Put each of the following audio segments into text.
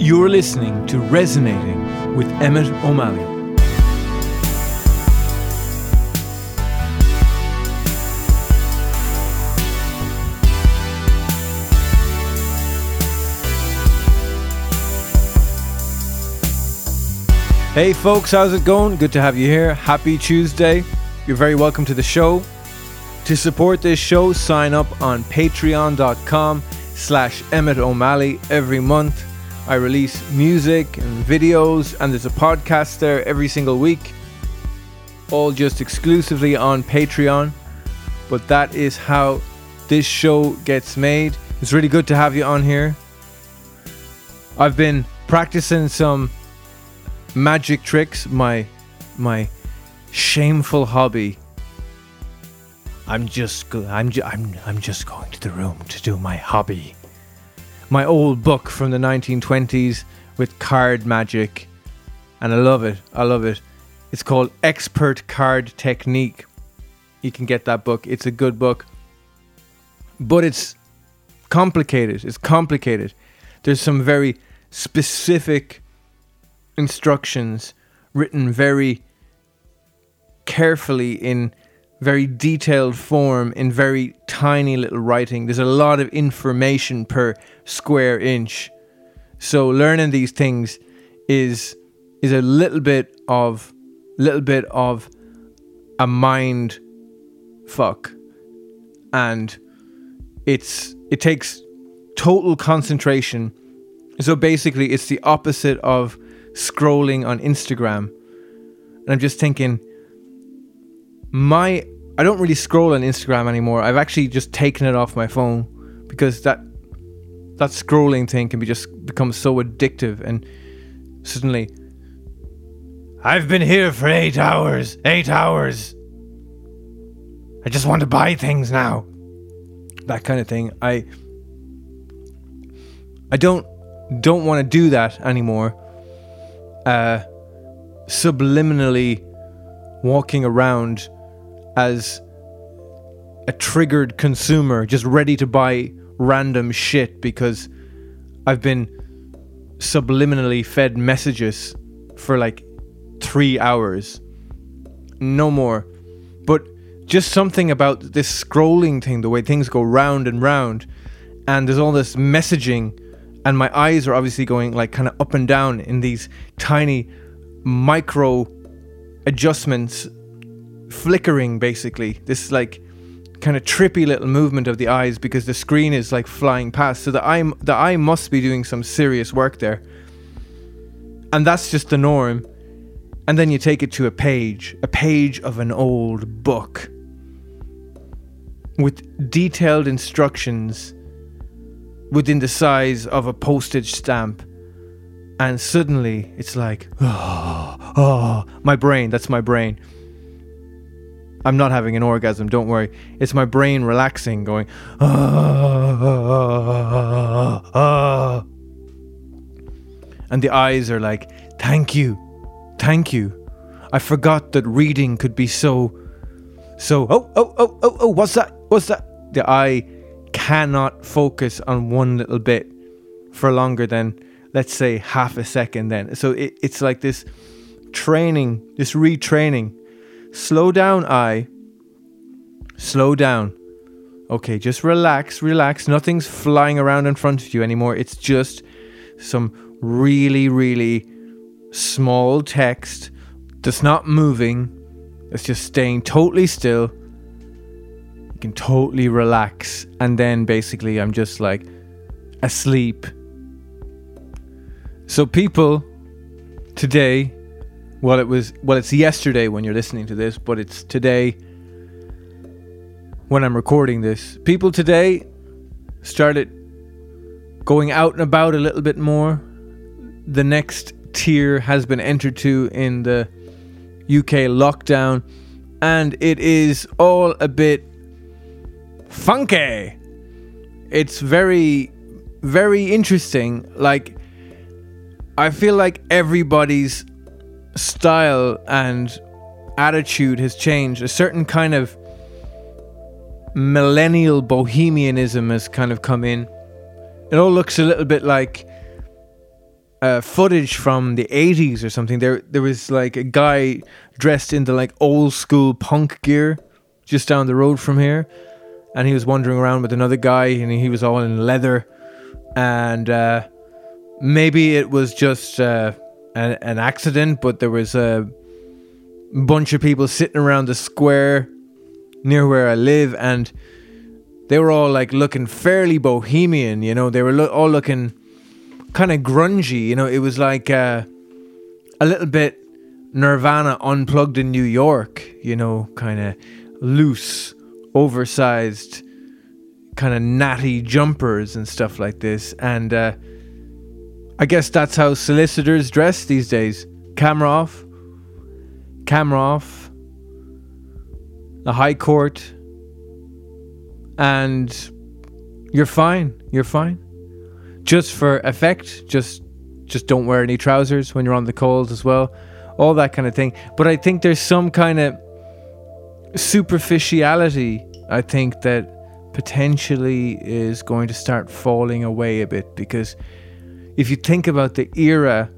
You're listening to Resonating with Emmett O'Malley. Hey folks, how's it going? Good to have you here. Happy Tuesday. You're very welcome to the show. To support this show, sign up on patreon.com slash Emmett O'Malley every month. I release music and videos, and there's a podcast there every single week, all just exclusively on Patreon. But that is how this show gets made. It's really good to have you on here. I've been practicing some magic tricks, my my shameful hobby. I'm just I'm I'm I'm just going to the room to do my hobby. My old book from the 1920s with card magic, and I love it. I love it. It's called Expert Card Technique. You can get that book. It's a good book, but it's complicated. It's complicated. There's some very specific instructions written very carefully in very detailed form in very tiny little writing. There's a lot of information per square inch. So learning these things is is a little bit of little bit of a mind fuck. And it's it takes total concentration. So basically it's the opposite of scrolling on Instagram. And I'm just thinking, my I don't really scroll on Instagram anymore. I've actually just taken it off my phone because that that scrolling thing can be just become so addictive and suddenly I've been here for 8 hours. 8 hours. I just want to buy things now. That kind of thing. I I don't don't want to do that anymore uh, subliminally walking around as a triggered consumer, just ready to buy random shit because I've been subliminally fed messages for like three hours. No more. But just something about this scrolling thing, the way things go round and round, and there's all this messaging and my eyes are obviously going like kind of up and down in these tiny micro adjustments flickering basically this like kind of trippy little movement of the eyes because the screen is like flying past so the eye the eye must be doing some serious work there and that's just the norm and then you take it to a page a page of an old book with detailed instructions within the size of a postage stamp. And suddenly it's like, oh, oh, my brain, that's my brain. I'm not having an orgasm, don't worry. It's my brain relaxing, going, oh, oh, And the eyes are like, thank you, thank you. I forgot that reading could be so, so, oh, oh, oh, oh, oh, what's that? What's that? The eye cannot focus on one little bit for longer than let's say half a second then so it, it's like this training this retraining slow down I. slow down okay just relax relax nothing's flying around in front of you anymore it's just some really really small text that's not moving it's just staying totally still you can totally relax. And then basically, I'm just like asleep. So, people today, well, it was, well, it's yesterday when you're listening to this, but it's today when I'm recording this. People today started going out and about a little bit more. The next tier has been entered to in the UK lockdown, and it is all a bit funky. It's very, very interesting. Like, I feel like everybody's style and attitude has changed. A certain kind of millennial bohemianism has kind of come in. It all looks a little bit like uh, footage from the 80s or something. There there was like a guy dressed in the like old school punk gear just down the road from here, and he was wandering around with another guy, and he was all in leather, and uh, maybe it was just uh, an, an accident, but there was a bunch of people sitting around the square near where I live, and they were all like looking fairly bohemian, you know. They were lo- all looking kind of grungy, you know. It was like uh, a little bit Nirvana unplugged in New York, you know, kind of loose, oversized, kind of natty jumpers and stuff like this. And uh, I guess that's how solicitors dress these days. Camera off, camera off, the High Court, and you're fine. You're fine. Just for effect, just just don't wear any trousers when you're on the calls as well. All that kind of thing. But I think there's some kind of superficiality, I think, that potentially is going to start falling away a bit because if you think about the era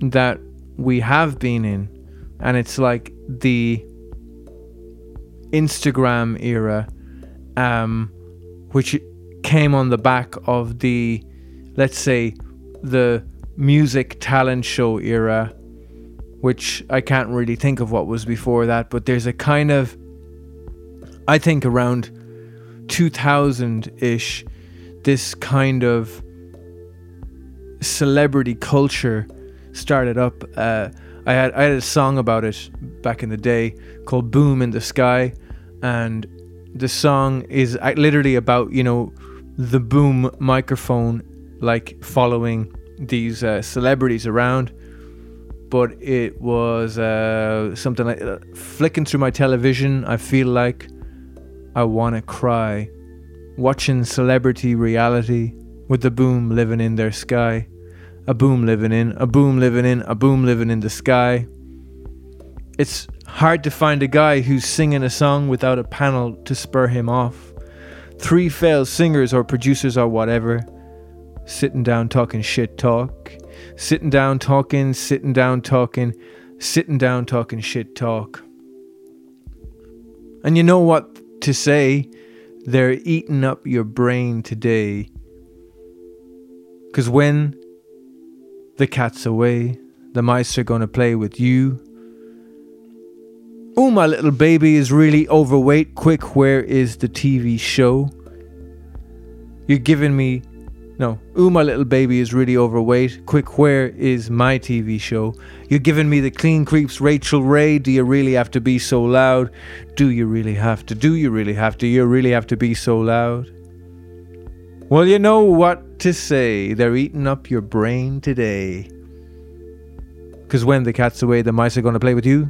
that we have been in, and it's like the Instagram era, um, which came on the back of the, let's say, the music talent show era, which I can't really think of what was before that, but there's a kind of, I think around 2000 ish, this kind of celebrity culture started up. Uh, I had I had a song about it back in the day called "Boom in the Sky," and the song is literally about you know the boom microphone like following these uh, celebrities around. But it was uh, something like uh, flicking through my television. I feel like I want to cry, watching celebrity reality with the boom living in their sky. A boom living in, a boom living in, a boom living in the sky. It's hard to find a guy who's singing a song without a panel to spur him off. Three failed singers or producers or whatever, sitting down talking shit talk, sitting down talking, sitting down talking, sitting down talking shit talk. And you know what to say? They're eating up your brain today. Because when the cat's away. The mice are to play with you. Oh, my little baby is really overweight. Quick, where is the TV show? You're giving me. No. Ooh, my little baby is really overweight. Quick, where is my TV show? You're giving me the clean creeps, Rachael Ray. Do you really have to be so loud? Do you really have to? Do you really have to? You really have to be so loud? Well, you know what to say. They're eating up your brain today. Because when the cat's away, the mice are going to play with you.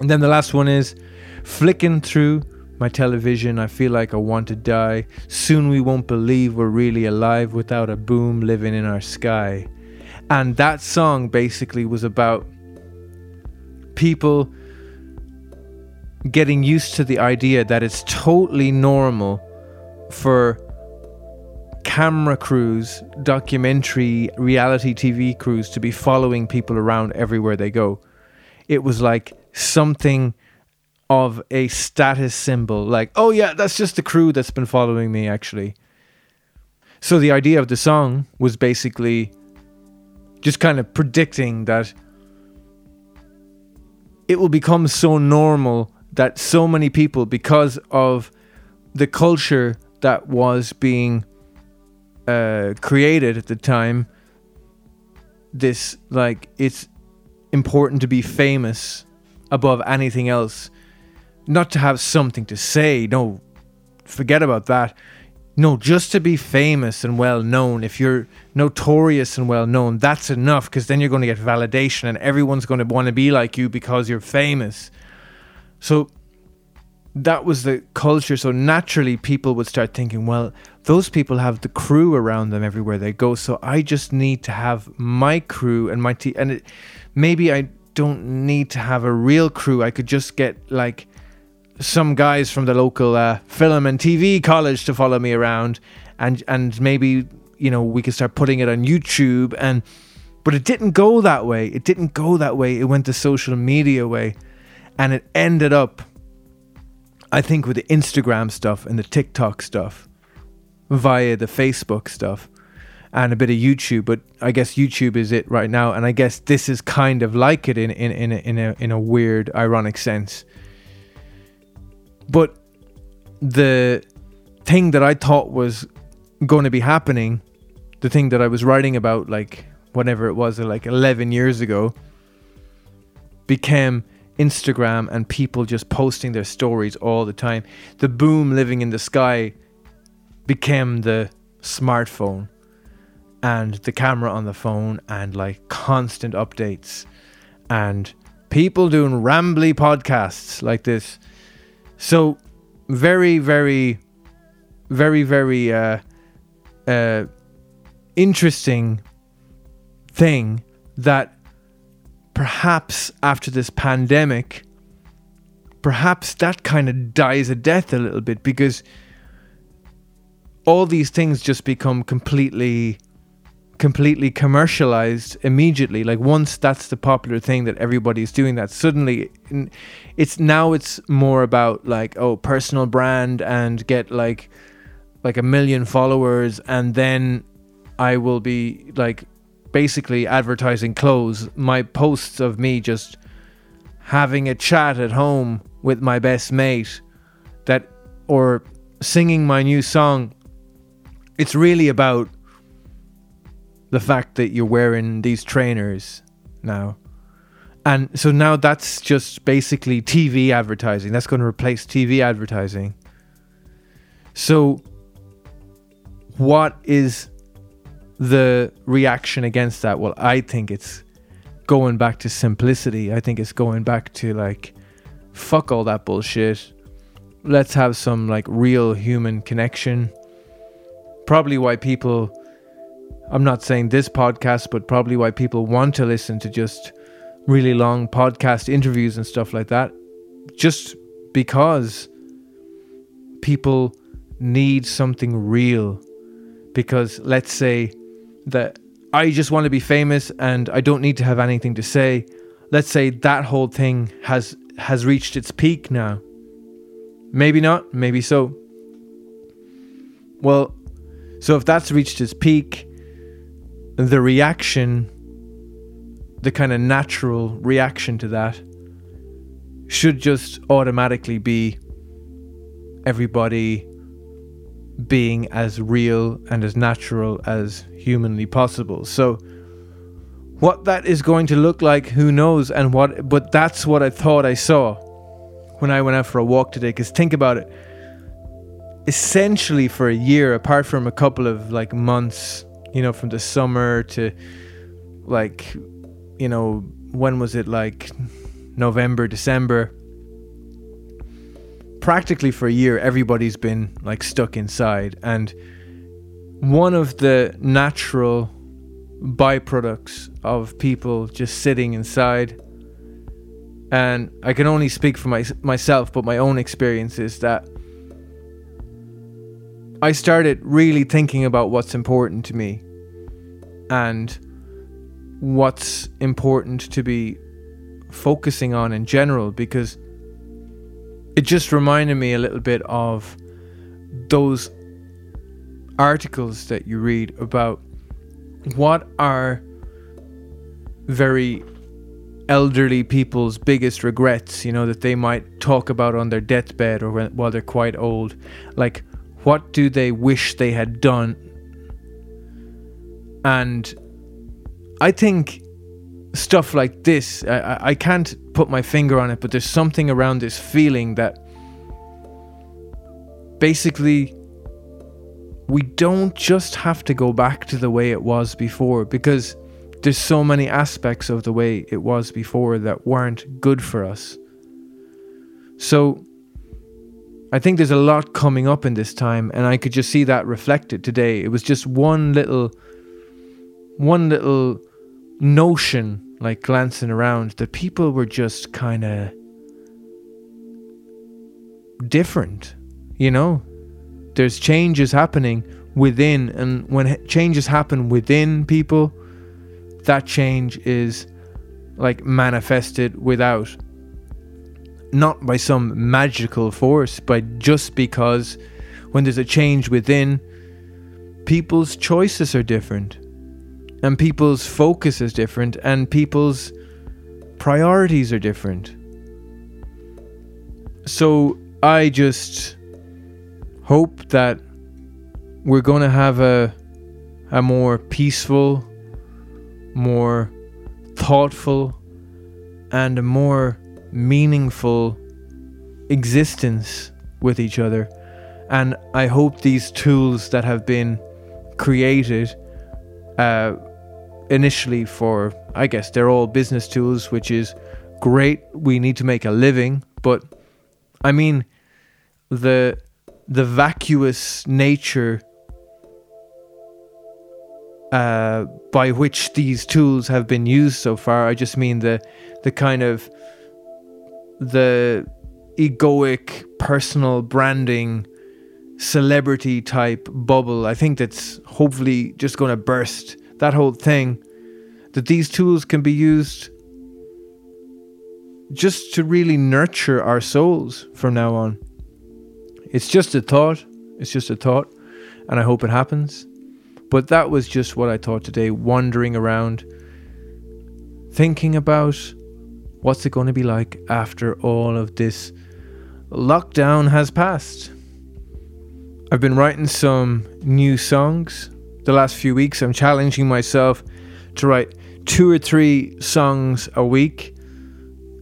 And then the last one is flicking through my television. I feel like I want to die. Soon we won't believe we're really alive without a boom living in our sky. And that song basically was about people getting used to the idea that it's totally normal for camera crews, documentary, reality TV crews to be following people around everywhere they go. It was like something of a status symbol, like, oh yeah, that's just the crew that's been following me, actually. So the idea of the song was basically just kind of predicting that it will become so normal that so many people, because of the culture that was being uh, created at the time this like it's important to be famous above anything else. Not to have something to say no forget about that. No just to be famous and well known. If you're notorious and well known that's enough because then you're going to get validation and everyone's going to want to be like you because you're famous. So that was the culture. So naturally, people would start thinking, well, those people have the crew around them everywhere they go. So I just need to have my crew and my team. And it, maybe I don't need to have a real crew. I could just get like some guys from the local uh, film and TV college to follow me around, and and maybe you know, we could start putting it on YouTube and but it didn't go that way. It didn't go that way. It went the social media way. And it ended up I think with the Instagram stuff and the TikTok stuff via the Facebook stuff and a bit of YouTube, but I guess YouTube is it right now, and I guess this is kind of like it in in in a, in a, in a weird, ironic sense. But the thing that I thought was going to be happening, the thing that I was writing about, like whatever it was, like 11 years ago, became Instagram and people just posting their stories all the time. The boom living in the sky became the smartphone and the camera on the phone and like constant updates and people doing rambly podcasts like this. So very, very, very, very uh, uh, interesting thing that perhaps after this pandemic, perhaps that kind of dies a death a little bit because all these things just become completely completely commercialized immediately. Like once that's the popular thing that everybody's doing that suddenly it's now it's more about like oh personal brand and get like like a million followers and then i will be like basically advertising clothes. My posts of me just having a chat at home with my best mate that or singing my new song it's really about the fact that you're wearing these trainers now. And so now that's just basically TV advertising. That's going to replace TV advertising. So, what is the reaction against that? Well, I think it's going back to simplicity. I think it's going back to like, fuck all that bullshit. Let's have some like real human connection. Probably why people I'm not saying this podcast, but probably why people want to listen to just really long podcast interviews and stuff like that. Just because people need something real. Because let's say that I just want to be famous and I don't need to have anything to say. Let's say that whole thing has has reached its peak now. Maybe not, maybe so. Well, so if that's reached its peak, the reaction, the kind of natural reaction to that, should just automatically be everybody being as real and as natural as humanly possible. So, what that is going to look like, who knows? And what, but that's what I thought I saw when I went out for a walk today. Because think about it essentially, for a year, apart from a couple of like months you know, from the summer to like, you know, when was it like November, December? Practically for a year, everybody's been like stuck inside. And one of the natural byproducts of people just sitting inside and I can only speak for my, myself, but my own experience is that I started really thinking about what's important to me and what's important to be focusing on in general because it just reminded me a little bit of those articles that you read about what are very elderly people's biggest regrets, you know, that they might talk about on their deathbed or when, while they're quite old. Like, what do they wish they had done and I think stuff like this, I, I can't put my finger on it, but there's something around this feeling that basically we don't just have to go back to the way it was before because there's so many aspects of the way it was before that weren't good for us. So I think there's a lot coming up in this time, and I could just see that reflected today. It was just one little one little notion like glancing around that people were just kind of different you know there's changes happening within. And when changes happen within people, that change is like manifested without. Not by some magical force, but just because when there's a change within, people's choices are different. And people's focus is different. And people's priorities are different. So I just hope that we're going to have a a more peaceful, more thoughtful and a more meaningful existence with each other. And I hope these tools that have been created uh, initially for, I guess, they're all business tools, which is great. We need to make a living, but I mean, the the vacuous nature uh, by which these tools have been used so far. I just mean the the kind of the egoic personal branding celebrity type bubble. I think that's hopefully just going to burst that whole thing. That these tools can be used just to really nurture our souls from now on. It's just a thought. It's just a thought. And I hope it happens. But that was just what I thought today, wandering around, thinking about what's it going to be like after all of this lockdown has passed. I've been writing some new songs the last few weeks. I'm challenging myself to write two or three songs a week.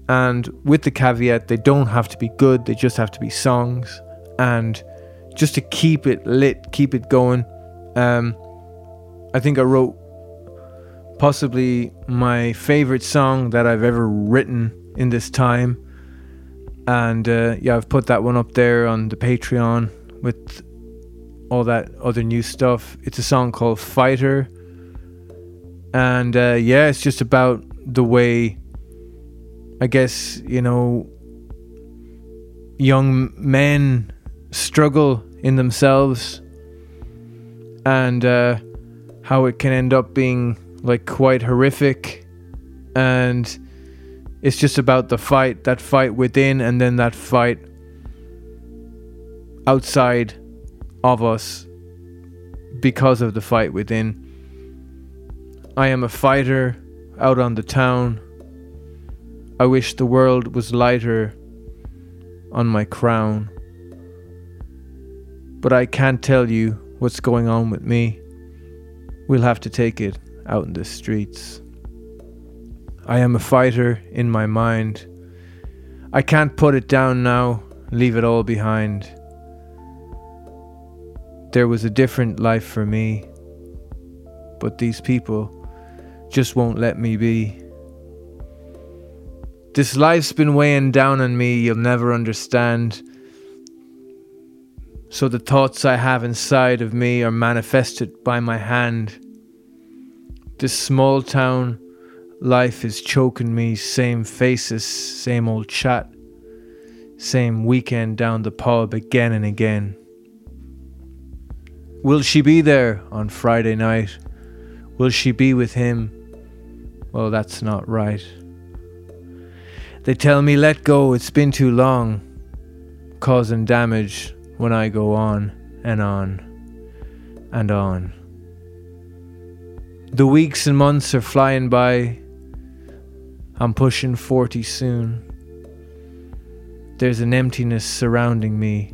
And with the caveat, they don't have to be good, they just have to be songs. And just to keep it lit, keep it going. Um, I think I wrote possibly my favorite song that I've ever written in this time. And uh, yeah, I've put that one up there on the Patreon with all that other new stuff. It's a song called Fighter. And uh, yeah, it's just about the way, I guess, you know, young men struggle in themselves and uh, how it can end up being like quite horrific. And it's just about the fight, that fight within, and then that fight outside of us because of the fight within. I am a fighter out on the town. I wish the world was lighter on my crown. But I can't tell you what's going on with me. We'll have to take it out in the streets. I am a fighter in my mind. I can't put it down now, leave it all behind. There was a different life for me, but these people just won't let me be. This life's been weighing down on me, you'll never understand. So the thoughts I have inside of me are manifested by my hand. This small town life is choking me, same faces, same old chat, same weekend down the pub again and again. Will she be there on Friday night? Will she be with him? Well, that's not right. They tell me, let go, it's been too long, causing damage when I go on and on and on. The weeks and months are flying by. I'm pushing 40 soon. There's an emptiness surrounding me,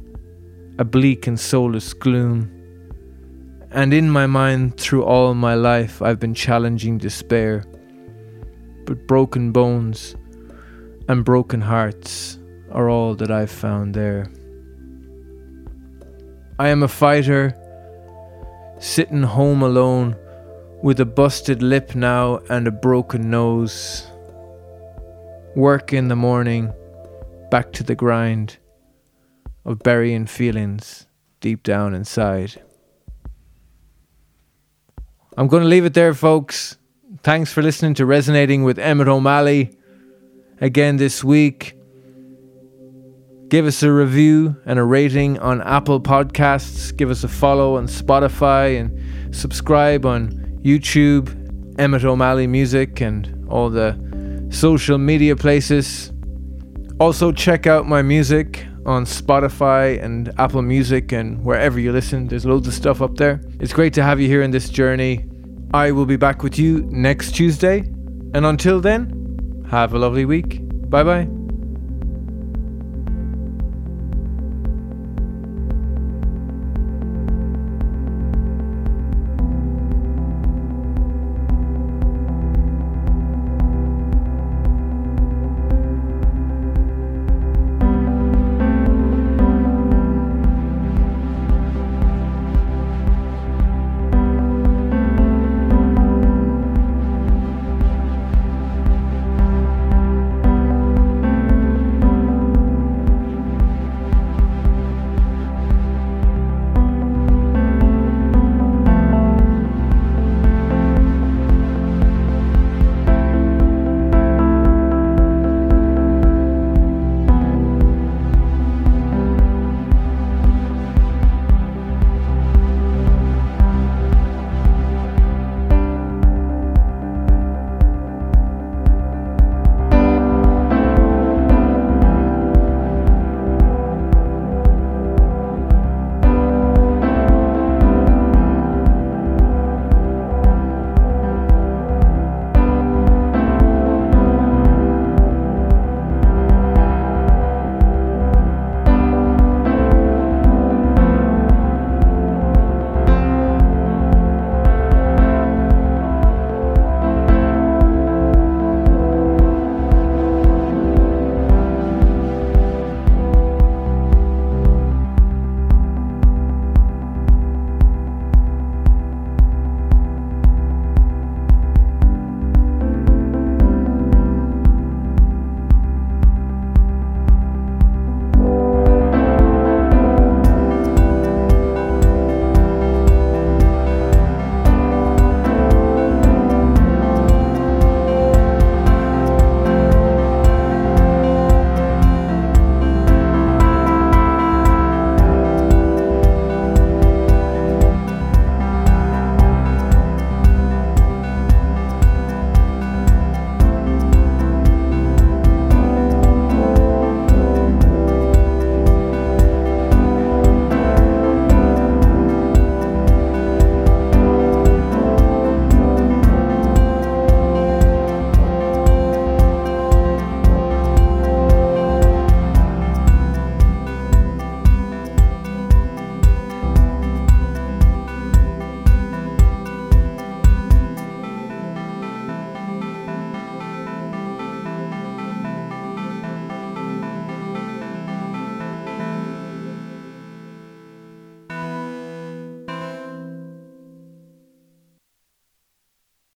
a bleak and soulless gloom. And in my mind, through all my life, I've been challenging despair. But broken bones and broken hearts are all that I've found there. I am a fighter, sitting home alone, with a busted lip now and a broken nose. Work in the morning, back to the grind of burying feelings deep down inside. I'm going to leave it there, folks. Thanks for listening to Resonating with Emmett O'Malley again this week. Give us a review and a rating on Apple Podcasts. Give us a follow on Spotify and subscribe on YouTube, Emmett O'Malley Music, and all the social media places. Also, check out my music on Spotify and Apple Music and wherever you listen. There's loads of stuff up there. It's great to have you here in this journey. I will be back with you next Tuesday. And until then, have a lovely week. Bye bye.